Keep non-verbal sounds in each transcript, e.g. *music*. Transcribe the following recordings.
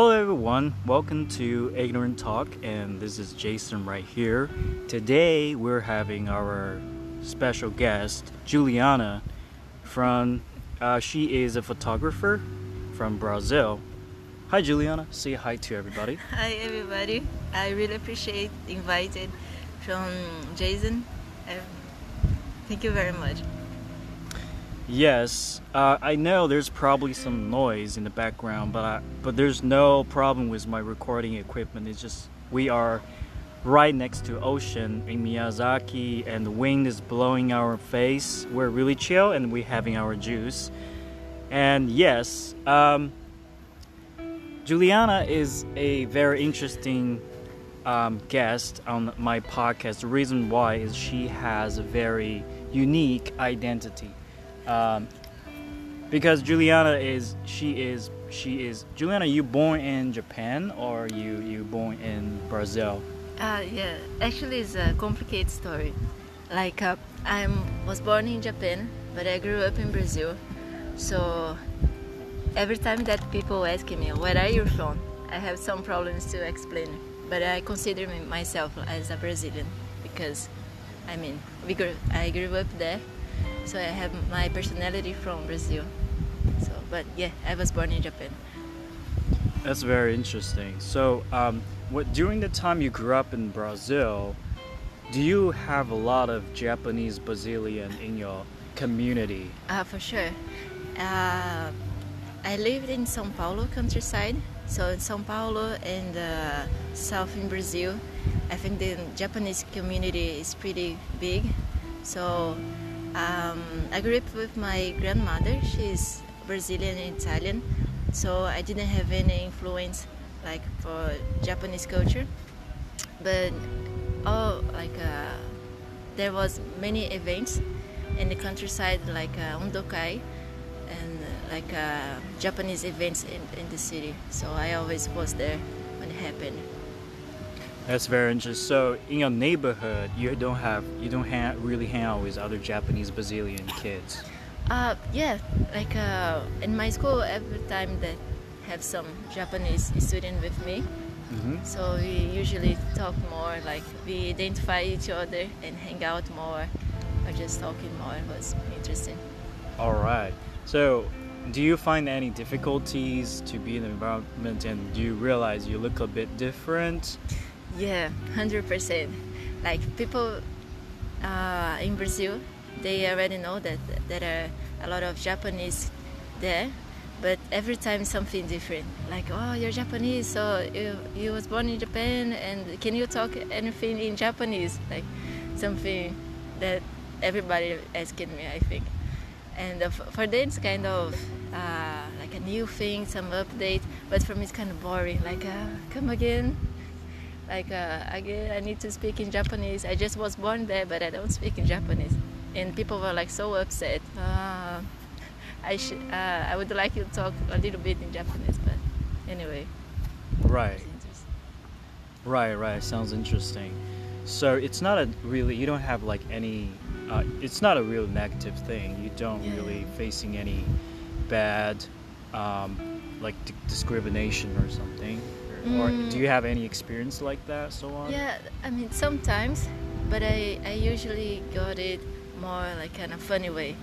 Hello, everyone. Welcome to Ignorant Talk, and this is Jason right here. Today, we're having our special guest, Juliana, from. Uh, she is a photographer from Brazil. Hi, Juliana. Say hi to everybody. *laughs* Hi, everybody. I really appreciate invited from Jason. Thank you very much. Yes, uh, I know there's probably some noise in the background, but I, but there's no problem with my recording equipment. It's just we are right next to ocean in Miyazaki, and the wind is blowing our face. We're really chill, and we're having our juice. And yes, um, Juliana is a very interesting um, guest on my podcast. The reason why is she has a very unique identity um, because Juliana is she is she is Juliana. You born in Japan or you you born in Brazil? Uh, yeah, actually, it's a complicated story. Like uh, I was born in Japan, but I grew up in Brazil. So every time that people ask me where are you from, I have some problems to explain. But I consider myself as a Brazilian because I mean we grew, I grew up there so I have my personality from Brazil. So, but yeah, I was born in Japan. That's very interesting. So, um, what during the time you grew up in Brazil, do you have a lot of Japanese Brazilian in your community? Uh, for sure. Uh, I lived in São Paulo countryside. So in São Paulo and uh, south in Brazil, I think the Japanese community is pretty big. So um, I grew up with my grandmother. She's Brazilian and Italian, so I didn't have any influence like for Japanese culture. But oh, like uh, there was many events in the countryside, like uh, undokai and like uh, Japanese events in, in the city. So I always was there when it happened. That's very interesting. So, in your neighborhood, you don't have you don't hang, really hang out with other Japanese Brazilian kids. Uh, yeah, like uh, in my school, every time that have some Japanese student with me, mm-hmm. so we usually talk more. Like we identify each other and hang out more, or just talking more. It was interesting. All right. So, do you find any difficulties to be in the environment, and do you realize you look a bit different? Yeah, hundred percent. Like people uh, in Brazil, they already know that there are a lot of Japanese there, but every time something different. Like, oh, you're Japanese, so you you was born in Japan, and can you talk anything in Japanese? Like something that everybody asking me, I think. And for them, it's kind of uh, like a new thing, some update. But for me, it's kind of boring. Like, uh, come again, like uh, again i need to speak in japanese. I just was born there but i don't speak in japanese. And people were like so upset. Uh, i should uh, i would like you to talk a little bit in japanese but anyway. Right. Right right. Sounds interesting. So it's not a really you don't have like any uh, it's not a real negative thing. You don't yeah. really facing any bad um, like discrimination or something Mm. Or do you have any experience like that so on? Yeah, I mean sometimes, but I, I usually got it more like kind of funny way.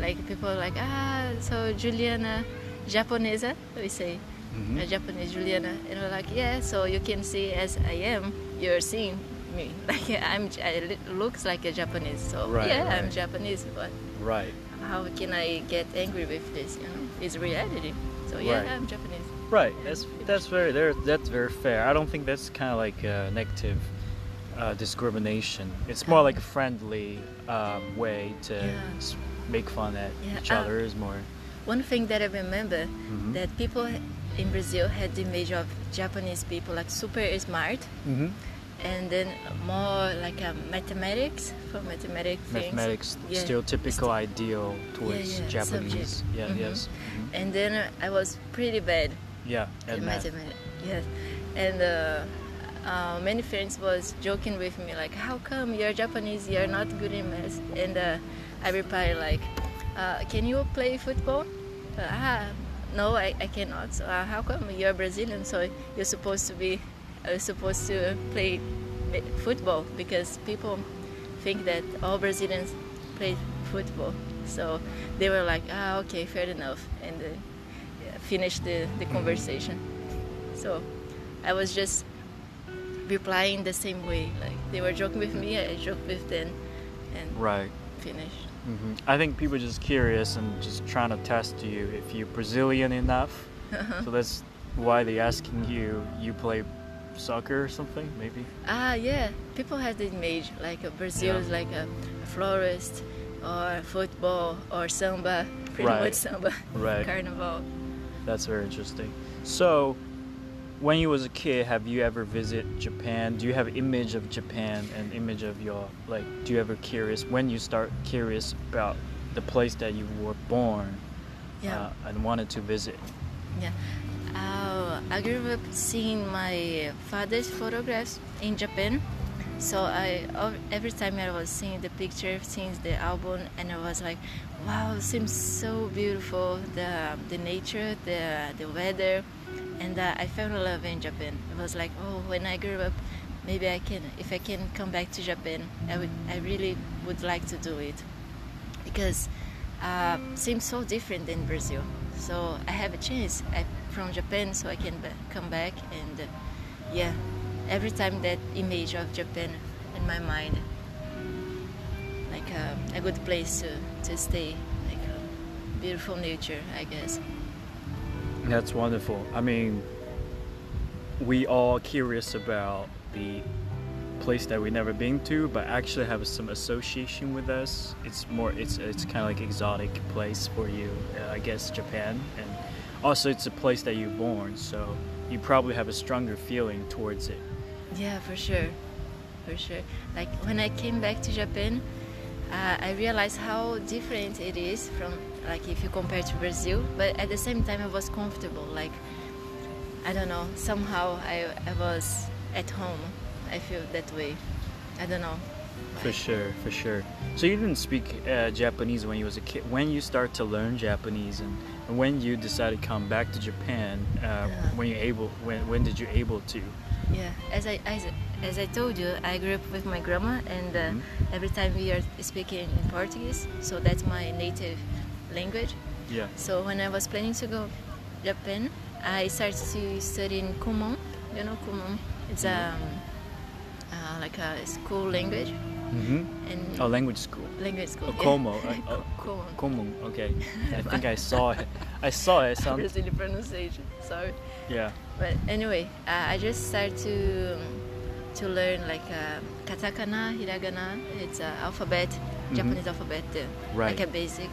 Like people are like, ah, so Juliana, Japonesa, we say, mm-hmm. a Japanese Juliana, and we're like, yeah, so you can see as I am, you're seeing me. *laughs* Like I'm, I looks like a Japanese, so right, yeah, right. I'm Japanese, but right. How can I get angry with this? You know, it's reality. So yeah, right. I'm Japanese. Right. That's that's very there. That's very fair. I don't think that's kind of like a negative uh, discrimination. It's more like a friendly um, way to yeah. make fun at yeah. each other. Uh, is more. One thing that I remember mm-hmm. that people in Brazil had the image of Japanese people like super smart. Mm-hmm and then more like a mathematics for mathematic things. Mathematics, yeah. stereotypical ideal towards Japanese. Yeah, mm-hmm. yes. Mm-hmm. And then I was pretty bad yeah, and math. Yes, and uh, uh, many friends was joking with me like, "How come you're Japanese? You're not good in math?" And uh, I replied like, uh, "Can you play football?" Uh, ah, no, I, I cannot. So uh, how come you're Brazilian? So you're supposed to be, uh, supposed to play football because people think that all Brazilians play football. So they were like, ah, okay, fair enough, and finished the, the conversation. So I was just replying the same way. Like they were joking with me, I joked with them, and right. finished. hmm I think people are just curious and just trying to test you if you're Brazilian enough. so that's why they asking you. You play soccer or something, maybe. Ah, yeah. People have the image like Brazil Yeah. is like a, a florist, or football, or samba. Pretty Right. much samba, Right. *laughs* carnival. That's very interesting. So, when you was a kid, have you ever visit Japan? Do you have image of Japan and image of your like? Do you ever curious when you start curious about the place that you were born Yeah. uh, and wanted to visit? Yeah. Uh, I grew up seeing my father's photographs in Japan. So I every time I was seeing the picture, seeing the album, and I was like, "Wow, it seems so beautiful. The the nature, the the weather, and uh, I fell in love in Japan. It was like, oh, when I grew up, maybe I can, if I can come back to Japan, I would, I really would like to do it because uh, seems so different than Brazil. So I have a chance I, from Japan, so I can ba- come back and uh, yeah, every time that image of Japan in my mind, like uh, a good place to, to stay, like uh, beautiful nature, I guess. That's wonderful. I mean, we all curious about the place that we never been to, but actually have some association with us. It's more, it's it's kind of like exotic place for you, uh, I guess Japan, and also it's a place that you're born, so you probably have a stronger feeling towards it. Yeah, for sure, for sure. Like when I came back to Japan, uh, I realized how different it is from like if you compare to Brazil. But at the same time, I was comfortable. Like I don't know, somehow I I was at home. I feel that way. I don't know. For sure, for sure. So you didn't speak uh, Japanese when you was a kid. When you start to learn Japanese, and, and when you decided to come back to Japan, uh, Yeah. when you able, when when did you able to? Yeah, as I as, as I told you, I grew up with my grandma, and uh, Mhm. every time we are speaking in Portuguese, so that's my native language. Yeah. So when I was planning to go Japan, I started to study in Kumon. You know Kumon? It's um, uh, like a school language Mm-hmm. and Oh, language school. language school. Oh, yeah. Como. *laughs* Uh, oh, Kumon. Okay. I think *laughs* I saw it. I saw it. Sound, Brazilian pronunciation. Sorry. yeah. But anyway, uh, I just started to to learn like uh, katakana, hiragana. It's uh, alphabet, Japanese alphabet, uh, Mm-hmm. Right. like a basic.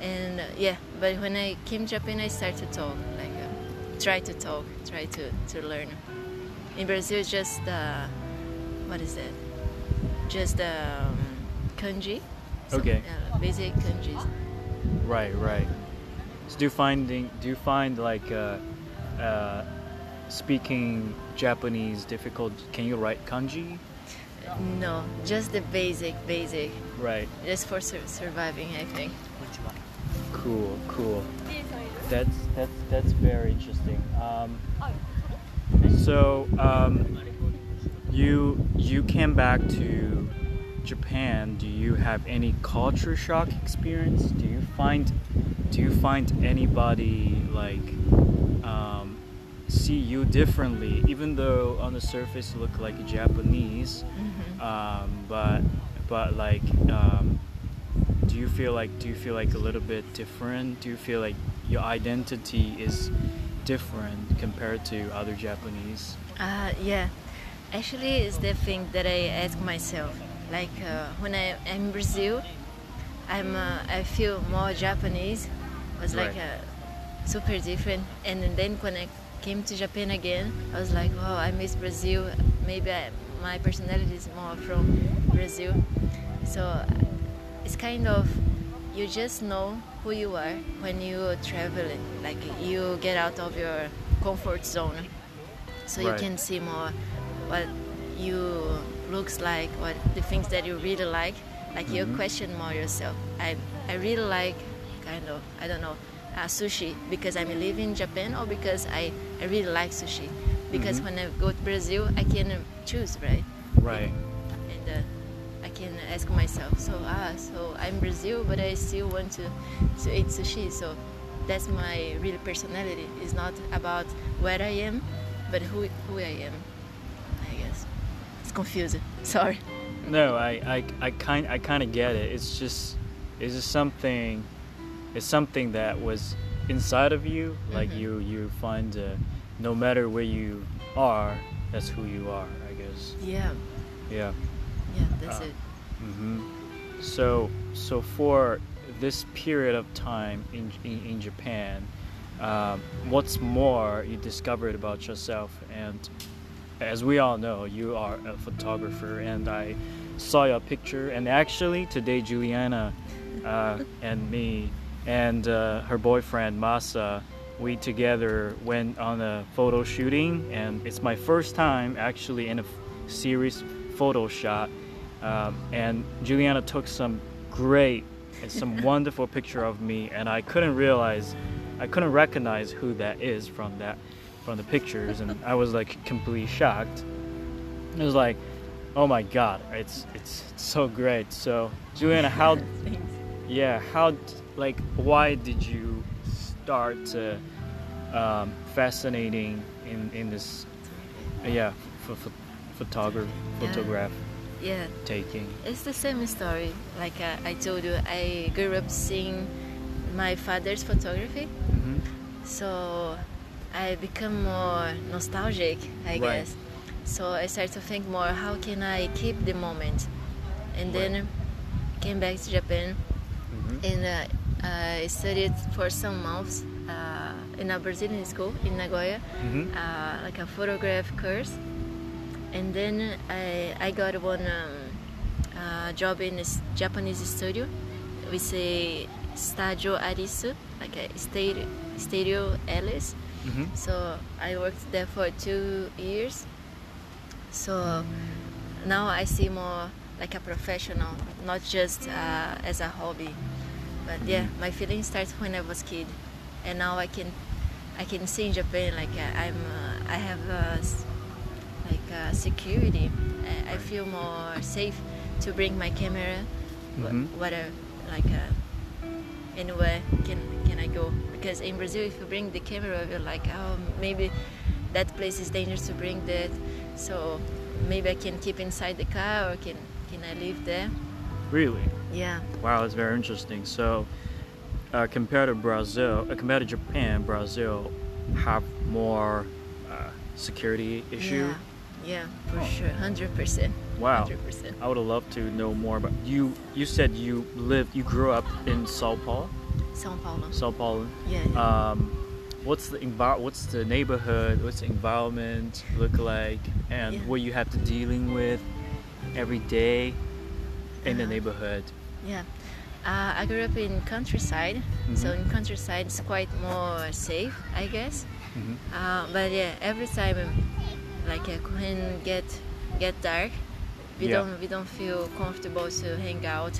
And uh, yeah, but when I came to Japan, I started to talk, like uh, try to talk, try to, to learn. In Brazil, just uh, what is that? Just um, kanji. Okay. uh, basic kanjis. Right. Right. So do you finding do you find like uh, uh, speaking Japanese difficult? Can you write kanji? No, just the basic, basic, Right. just for sur- surviving, I think. Cool, cool. That's that's that's very interesting. Um, so um, you you came back to Japan. Do you have any culture shock experience? Do you find do you find anybody like um, see you differently, even though on the surface look like Japanese? Um, but but like um, do you feel like do you feel like a little bit different do you feel like your identity is different compared to other japanese Uh, yeah, actually, it's the thing that I ask myself. Like uh, when I am in Brazil, I'm uh, I feel more Japanese. Was like Right. uh, super different. And then when I came to Japan again, I was like, wow, I miss Brazil. Maybe I, my personality is more from Brazil. So it's kind of you just know who you are when you travel. Like you get out of your comfort zone so you can see more what you looks like what the things that you really like like you Mhm. question more yourself i i really like kind of i don't know uh, sushi because I'm living in Japan or because I, I really like sushi. Because Mhm. when I go to Brazil, I can choose, right? Right. And uh, I can ask myself, so ah, so I'm Brazil, but I still want to, to eat sushi. So that's my real personality. It's not about where I am, but who who I am. I guess it's confusing. *laughs* Sorry. No, I, I, I kind I kind of get it. It's just it's just something it's something that was inside of you. Like Mhm. you you find uh, no matter where you are, that's who you are. I guess. Yeah, Yeah. yeah, that's Ah. it. hmm So so for this period of time in in, in Japan, um, what's more you discovered about yourself? And as we all know, you are a photographer, and I saw your picture. And actually, today Juliana uh, and me and uh, her boyfriend Masa, we together went on a photo shooting, and it's my first time actually in a serious photo shot. Um, and Juliana took some great and some *laughs* wonderful picture of me, and I couldn't realize, I couldn't recognize who that is from that, from the pictures, and I was like completely shocked. It was like, oh my god, it's it's, it's so great. So Juliana, how. *laughs* yeah, how, like, why did you start uh, um, fascinating in in this, yeah, ph- ph- photograph, Yeah. Yeah, taking. it's the same story. Like uh, I told you, I grew up seeing my father's photography, hmm so I become more nostalgic, I Right. guess. So I started to think more, how can I keep the moment? And then came back to Japan hmm and uh, I studied for some months uh, in a Brazilian school in Nagoya, hmm uh, like a photograph course. And then I, I got one um, uh, job in a Japanese studio. We say Studio Arisu, like a state, Studio Alice. hmm So I worked there for two years. So now I see more like a professional, not just uh, as a hobby. But yeah, my feeling starts when I was kid, and now I can, I can see in Japan like uh, I'm, uh, I have uh, s- like uh, security. I, I feel more safe to bring my camera, Mhm. whatever, like uh, anywhere can can I go? Because in Brazil, if you bring the camera, you're like, oh, maybe that place is dangerous to bring that. So maybe I can keep inside the car, or can can I leave there? Really? Yeah, Wow, that's very interesting. So, uh, compared to Brazil, uh, compared to Japan, Brazil have more uh, security issue. yeah, yeah, for Oh. sure, hundred percent. Wow. hundred percent. I would love to know more about you. You said you lived, you grew up in Sao Paulo. São Paulo. Sao Paulo. Yeah. yeah. Um, what's the envir- What's the neighborhood? What's the environment look like? And Yeah. what you have to dealing with every day in the Uh-huh. neighborhood. Yeah. Uh, I grew up in countryside, so Mhm. in countryside it's quite more safe, I guess. hmm Uh, but yeah, every time, like uh, when get get dark, we Yeah. don't we don't feel comfortable to hang out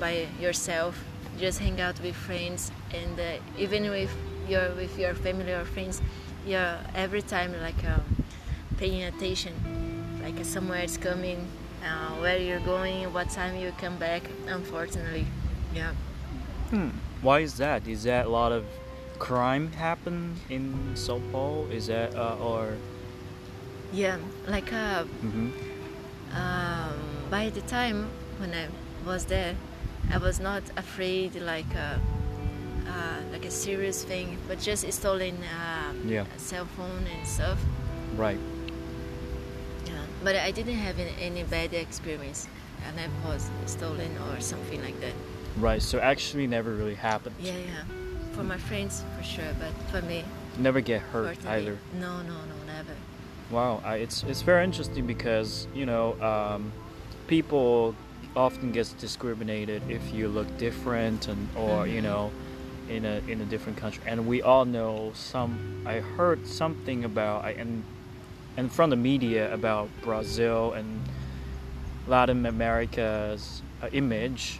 by yourself. Just hang out with friends, and uh, even with your with your family or friends, you're every time like um, paying attention, like somewhere is coming, uh, where you're going, what time you come back. Unfortunately, yeah. Hmm. Why is that? Is that a lot of crime happen in Sao Paulo? Is that uh, or? Yeah, like uh, hmm um, by the time when I was there, I was not afraid like a, uh, like a serious thing, but just stolen uh, Yeah. a cell phone and stuff. Right. But I didn't have any, bad experience. I never was stolen or something like that. Right. So actually, never really happened. Yeah, yeah. For my friends, for sure, but for me, Never get hurt either. no, no, no, never. Wow, I, it's it's very interesting because you know um, people often gets discriminated if you look different and or you Mhm. know in a in a different country, and we all know some. I heard something about I and and from the media about Brazil and Latin America's uh, image,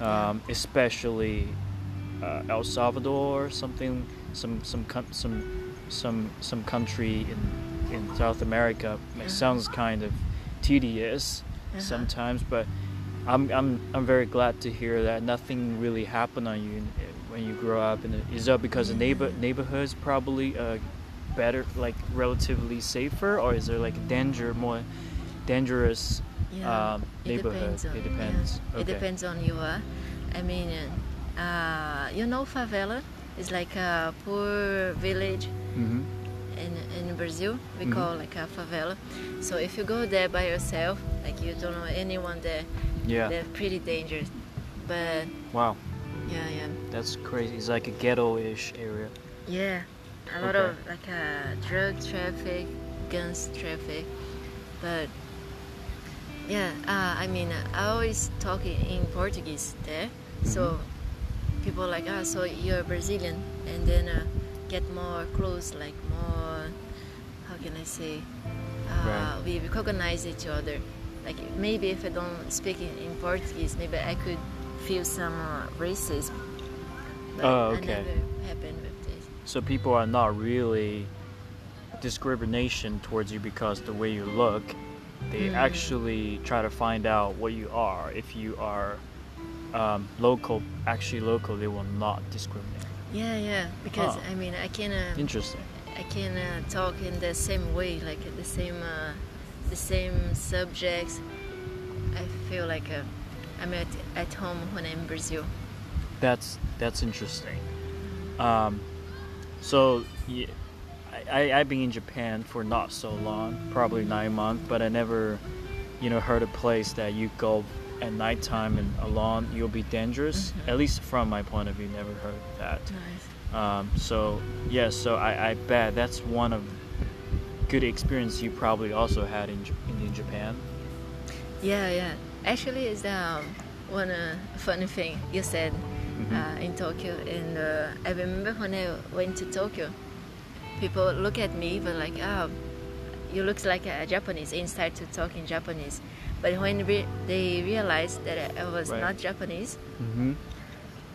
um, especially uh, El Salvador, or something, some some some some some country in in South America. It sounds kind of tedious Uh-huh. sometimes, but I'm I'm I'm very glad to hear that nothing really happened on you when you grow up. And is that because the neighbor neighborhoods probably uh, better, like relatively safer, or is there like danger more dangerous? Yeah, um, it neighborhood. depends. On, It depends. yeah, It depends on you. Uh, I mean, uh, you know, favela is like a poor village hmm in in Brazil. We Mhm. call like a favela. So if you go there by yourself, like you don't know anyone there, Yeah. they're pretty dangerous. But Wow. yeah, yeah, That's crazy. It's like a ghetto-ish area. yeah, a lot Okay. of like uh, drug traffic, guns traffic, but. Yeah, uh, I mean, I always talk in, Portuguese there, so Mm-hmm. people like, ah, so you're Brazilian, and then uh, get more close, like more, how can I say, uh, Right. we recognize each other. Like maybe if I don't speak in, in Portuguese, maybe I could feel some uh, racism. But Oh, okay. never happened. So people are not really discrimination towards you because the way you look. They Mm. actually try to find out what you are. If you are um, local, actually local, they will not discriminate. Yeah, yeah, because Huh. I mean, I can. Uh, Interesting. I can uh, talk in the same way, like the same, uh, the same subjects. I feel like uh, I'm at, at home when I'm in Brazil. That's that's interesting. Um, so yeah, I, I I've been in Japan for not so long, probably nine months, but I never, you know, heard a place that you go at nighttime and alone you'll be dangerous. Mhm. At least from my point of view, never heard that. Nice. Um, so yeah, so I, I bet that's one of good experience you probably also had in in, in Japan. Yeah, yeah. Actually, it's um, one uh, funny thing you said Mhm. uh, in Tokyo, and uh, I remember when I went to Tokyo, people look at me, but like, oh, you look like a Japanese, and start to talk in Japanese. But when re- they realized that I was Right. not Japanese, Mm-hmm.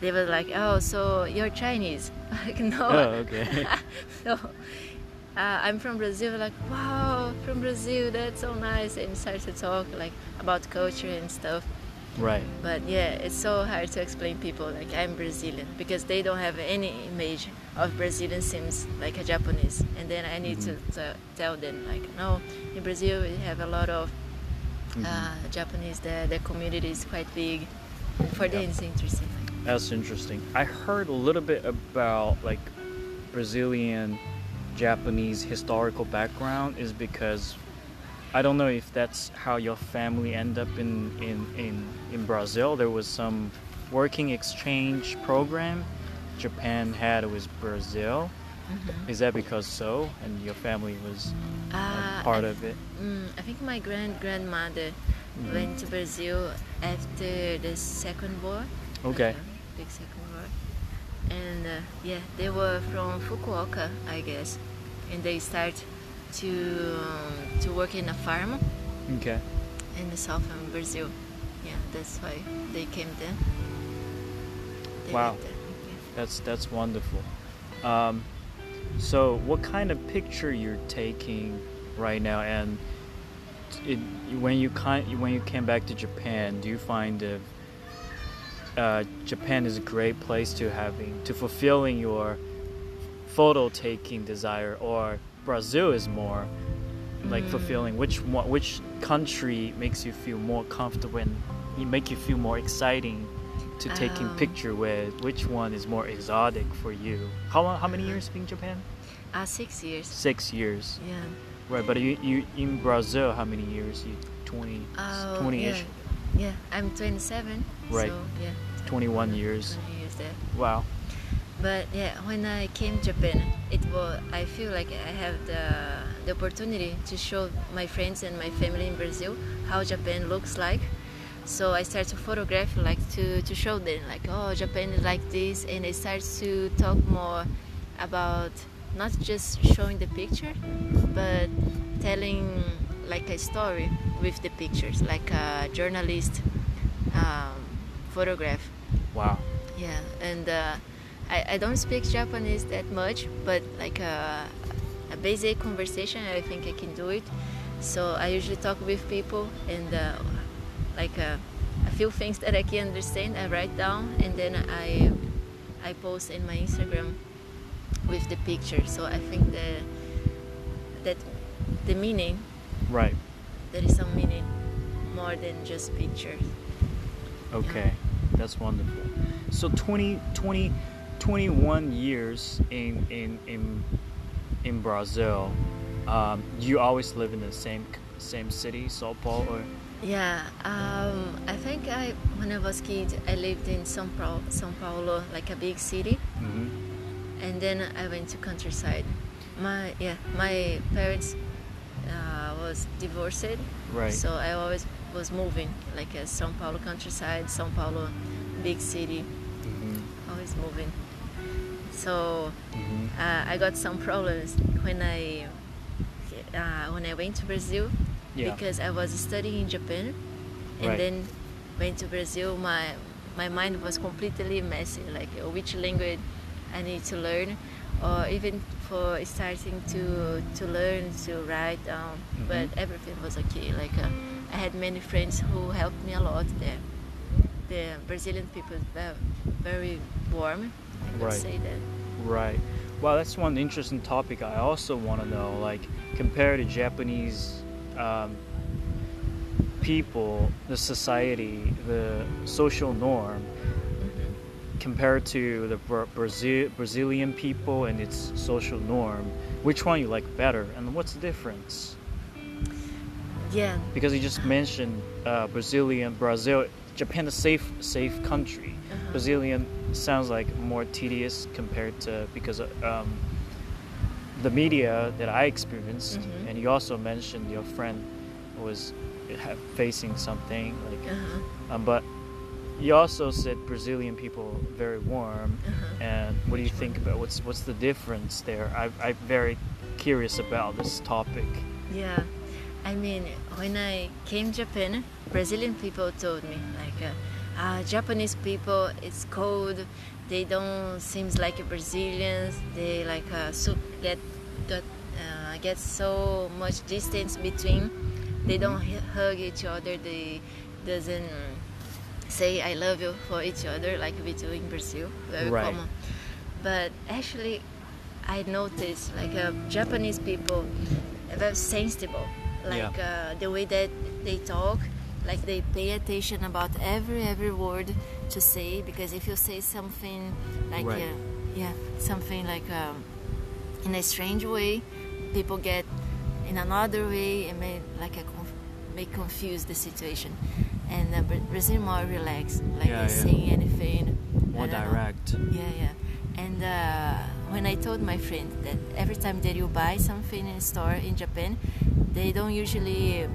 they were like, "Oh, so you're Chinese?" *laughs* Like, no. Oh, okay. *laughs* so uh, I'm from Brazil. Like, wow, from Brazil, that's so nice. And start to talk like about culture and stuff. Right. But yeah, it's so hard to explain people like I'm Brazilian because they don't have any image of Brazilian seems like a Japanese. And then I need Mhm. to, to tell them like, no, in Brazil we have a lot of Mhm. uh, Japanese there. The community is quite big. For them, Yeah. it's interesting. That's interesting. I heard a little bit about like Brazilian Japanese historical background is because I don't know if that's how your family end up in, in, in, in Brazil. There was some working exchange program Japan had with Brazil. Mhm. Is that because so? And your family was uh, part I, of it? mm, I think my grand grandmother Mhm. went to Brazil after the second war. Okay. like, uh, big second war. And uh, yeah, they were from Fukuoka, I guess, and they start to um, to work in a farm Okay. in the south of Brazil. Yeah, that's why they came there. They Wow. there. Yeah. That's that's wonderful. Um, so, what kind of picture you're taking right now, and it, when you when you came back to Japan, do you find that uh, Japan is a great place to having to fulfilling your photo taking desire, or Brazil is more like fulfilling? Which one, which country makes you feel more comfortable and make you feel more exciting to taking Um, picture with? Which one is more exotic for you? How long? How many Uh-huh. years being Japan? Uh, six years. Six years. Yeah. Right, but you, you in Brazil, how many years? You 20, Oh, 20-ish, yeah. Yeah, I'm 27. Right. So yeah, 21 years. 20 years there. Wow. But yeah, when I came to Japan, it was I feel like I have the the opportunity to show my friends and my family in Brazil how Japan looks like. So I start to photograph like to, to show them like oh Japan is like this and I start to talk more about not just showing the picture but telling like a story with the pictures like a journalist um, photograph Wow. yeah, and uh, I, I don't speak Japanese that much, but like a, a basic conversation, I think I can do it. So I usually talk with people and uh, like a, a few things that I can understand, I write down and then I I post in my Instagram with the picture. So I think the that the meaning Right. there is some meaning more than just pictures. Okay. That's wonderful. So 20, 20, 21 years in in in in Brazil. Um, you always live in the same same city, Sao Paulo. Or? Yeah, um, I think I when I was kid I lived in São Paulo, São Paulo, like a big city, hmm and then I went to countryside. My yeah, my parents uh, was divorced, Right. so I always was moving like a São Paulo countryside, São Paulo big city, hmm always moving. So hmm uh, I got some problems when I uh, when I went to Brazil Yeah. because I was studying in Japan and Right. then went to Brazil. My my mind was completely messy, like uh, which language I need to learn, or even for starting to to learn to write down. Mhm. But everything was okay. Like uh, I had many friends who helped me a lot there. The Brazilian people were very warm. I Right. say that. Right. Well, that's one interesting topic I also want to know. Like, compared to Japanese um, people, the society, the social norm, Mhm. compared to the Brazil Brazilian people and its social norm, which one you like better, and what's the difference? Yeah. Because you just mentioned uh, Brazilian, Brazil, Japan, a safe safe country. Brazilian sounds like more tedious compared to because um, the media that I experienced, Mhm. and you also mentioned your friend was facing something like, Uh-huh. um, but you also said Brazilian people very warm. Uh-huh. And what do you think about what's what's the difference there? I, I'm very curious about this topic. Yeah, I mean, when I came to Japan, Brazilian people told me like, uh, uh, Japanese people, it's cold. They don't seems like Brazilians. They like uh, so get got uh, get so much distance between. They don't hug each other. They doesn't say I love you for each other like we do in Brazil. Very Right. common. But actually, I noticed like uh, Japanese people are very sensible, like uh, the way that they talk, like they pay attention about every every word to say because if you say something like Right. uh, yeah something like um, in a strange way, people get in another way and may like a conf- may confuse the situation. And uh, Brazil more relaxed, like Yeah, yeah. say anything. More don't know. direct. Yeah, yeah. And uh, when I told my friend that every time that you buy something in a store in Japan, they don't usually uh,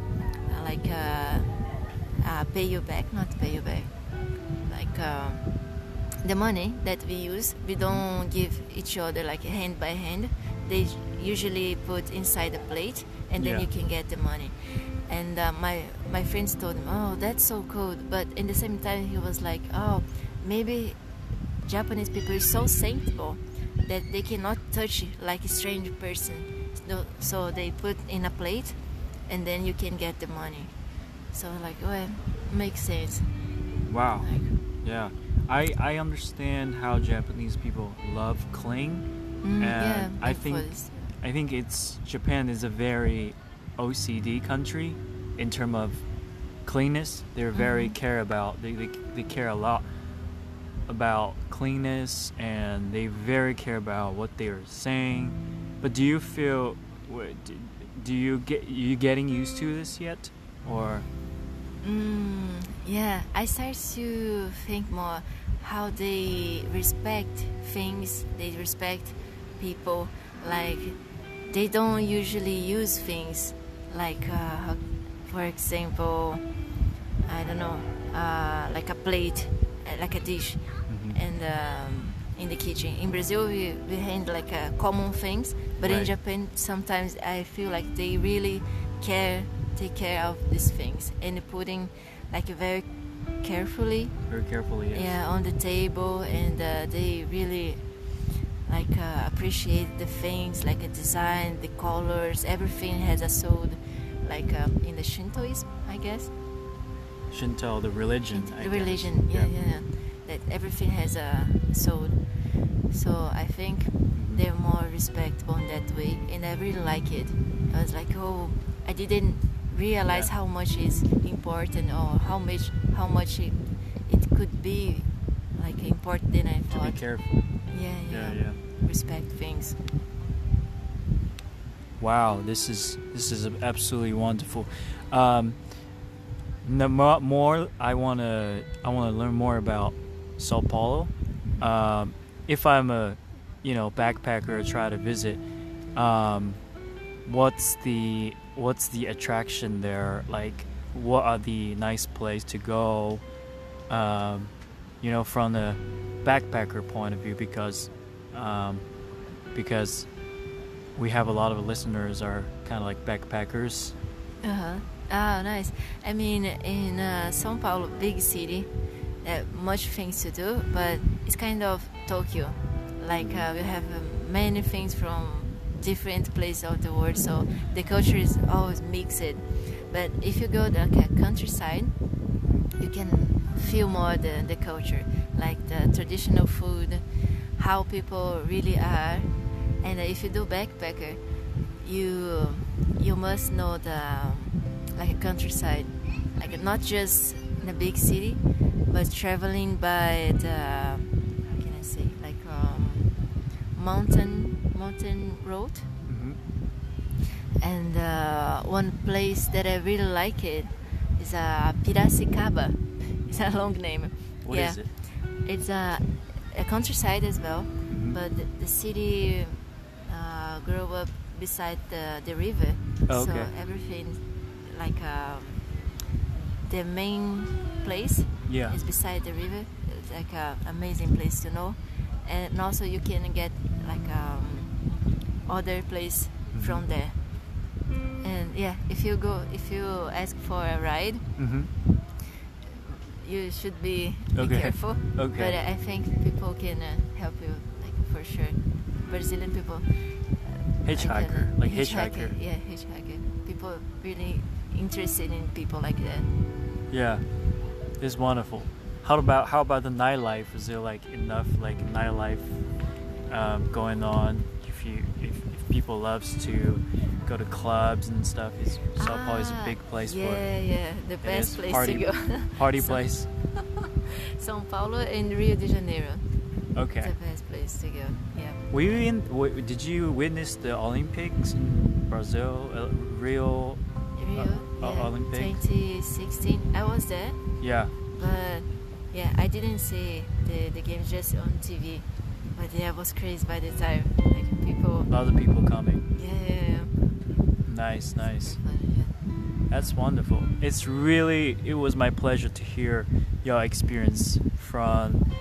like uh, uh, pay you back, not pay you back, like um, the money that we use, we don't give each other like hand by hand. They usually put inside a plate, and then Yeah. you can get the money. And uh, my my friends told him, "Oh, that's so cold," but in the same time he was like, "Oh, maybe Japanese people are so sensible that they cannot touch like a strange person. So, so they put in a plate, and then you can get the money. So like, well, makes sense. Wow. Like, Yeah. I, I understand how Japanese people love cling. mm, And yeah, I think- this- I think it's Japan is a very OCD country in terms of cleanness. They're very Mhm. care about they, they they care a lot about cleanness and they very care about what they are saying. But do you feel do you get you getting used to this yet or Mm, yeah, I start to think more how they respect things, they respect people. Like, they don't usually use things like, uh, for example, I don't know, uh, like a plate, uh, like a dish, Mhm. and um, in the kitchen. In Brazil, we, we handle like uh, common things, but in Japan, sometimes I feel like they really care, take care of these things, and putting like very carefully. Very carefully. Yes. Yeah, on the table, and uh, they really like uh, appreciate the things, like a design, the colors, everything has a soul, like uh, in the Shintoism, I guess. Shinto, the religion. I the guess. religion, yeah, yeah, yeah that everything has a soul. So I think Mhm. they're more respectful in that way, and I really like it. I was like, oh, I didn't realize Yeah. how much is important or how much how much it, it could be like important than I To be careful. Yeah, Yeah, yeah, yeah. Respect things. Wow, this is this is absolutely wonderful. Um, no mo- more, I wanna I wanna learn more about Sao Paulo. Um, if I'm a you know backpacker try to visit, um, what's the what's the attraction there? Like, what are the nice place to go? Um, you know, from the backpacker point of view, because um, because we have a lot of listeners are kind of like backpackers. Uh huh. Oh, nice. I mean, in uh, São Paulo, big city, uh, much things to do, but it's kind of Tokyo. Like uh, we have uh, many things from different place of the world, so the culture is always mixed. But if you go to a countryside, you can feel more the, the culture, like the traditional food, how people really are. And if you do backpacker, you you must know the like a countryside, like not just in a big city, but traveling by the how can I say like um, mountain mountain road. Mm-hmm. And uh, one place that I really like it is uh, Piracicaba. *laughs* It's a long name. What yeah, is it? it's a, a countryside as well, Mhm. but the, the city uh, grew up beside the, the river, Oh, so everything like um, the main place Yeah. is beside the river. It's like an amazing place to know, and also you can get like um, other place Mhm. from there. And yeah, if you go, if you ask for a ride, Mm-hmm. you should be, be Okay. careful. *laughs* Okay. But I think people can uh, help you, like for sure. Brazilian people. uh, Hitchhiker, can, uh, like hitchhiker. Yeah, hitchhiker. People really interested in people like that. Yeah, it's wonderful. How about how about the nightlife? Is there like enough like nightlife um, going on? If you if, if people loves to go to clubs and stuff, is Sao Paulo is a Ah, big place yeah, for yeah, the best place party- to go. party *laughs* place. *laughs* São Paulo and Rio de Janeiro. Okay. The best place to go. Yeah. Were you in? w- Did you witness the Olympics in Brazil, uh, Rio? Rio, uh, yeah, Olympic? 2016. I was there, Yeah. but yeah, I didn't see the, the games just on TV. But yeah, I was crazy by the time. Like people, A lot of people coming. yeah, yeah, yeah. Nice, nice. That's wonderful. It's really, it was my pleasure to hear your experience from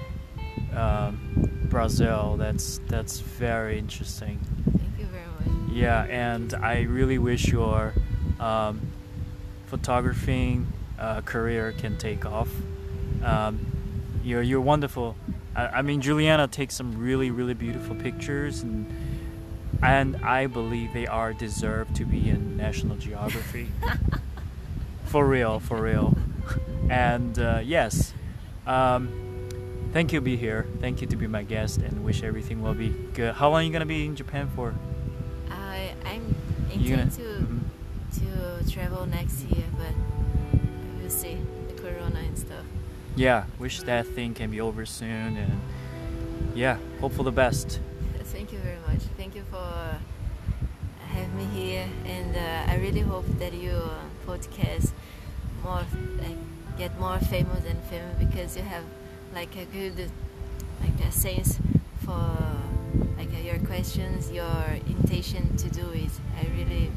um, Brazil. That's that's very interesting. Thank you very much. Yeah, and I really wish your um, photographing uh, career can take off. Um, you're you're wonderful. I, I mean, Juliana takes some really really beautiful pictures, and and I believe they are deserved to be in National Geography. *laughs* for real, for real. And uh, yes, um, thank you to be here. Thank you to be my guest, and wish everything will be good. How long are you gonna be in Japan for? I I'm You gonna- intend to Mhm. to travel next year, but we'll see the corona and stuff. Yeah, wish that thing can be over soon, and yeah, hope for the best. Thank you very much. Thank you for having me here, and uh, I really hope that you uh, podcast more, like, get more famous and famous because you have like a good, like a sense for like uh, your questions, your intention to do it. I really,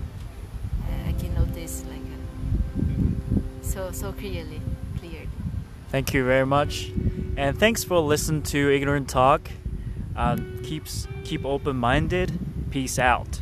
uh, I can notice like uh, so so clearly, clear. Thank you very much, and thanks for listening to Ignorant Talk. Uh, keeps keep open minded. Peace out.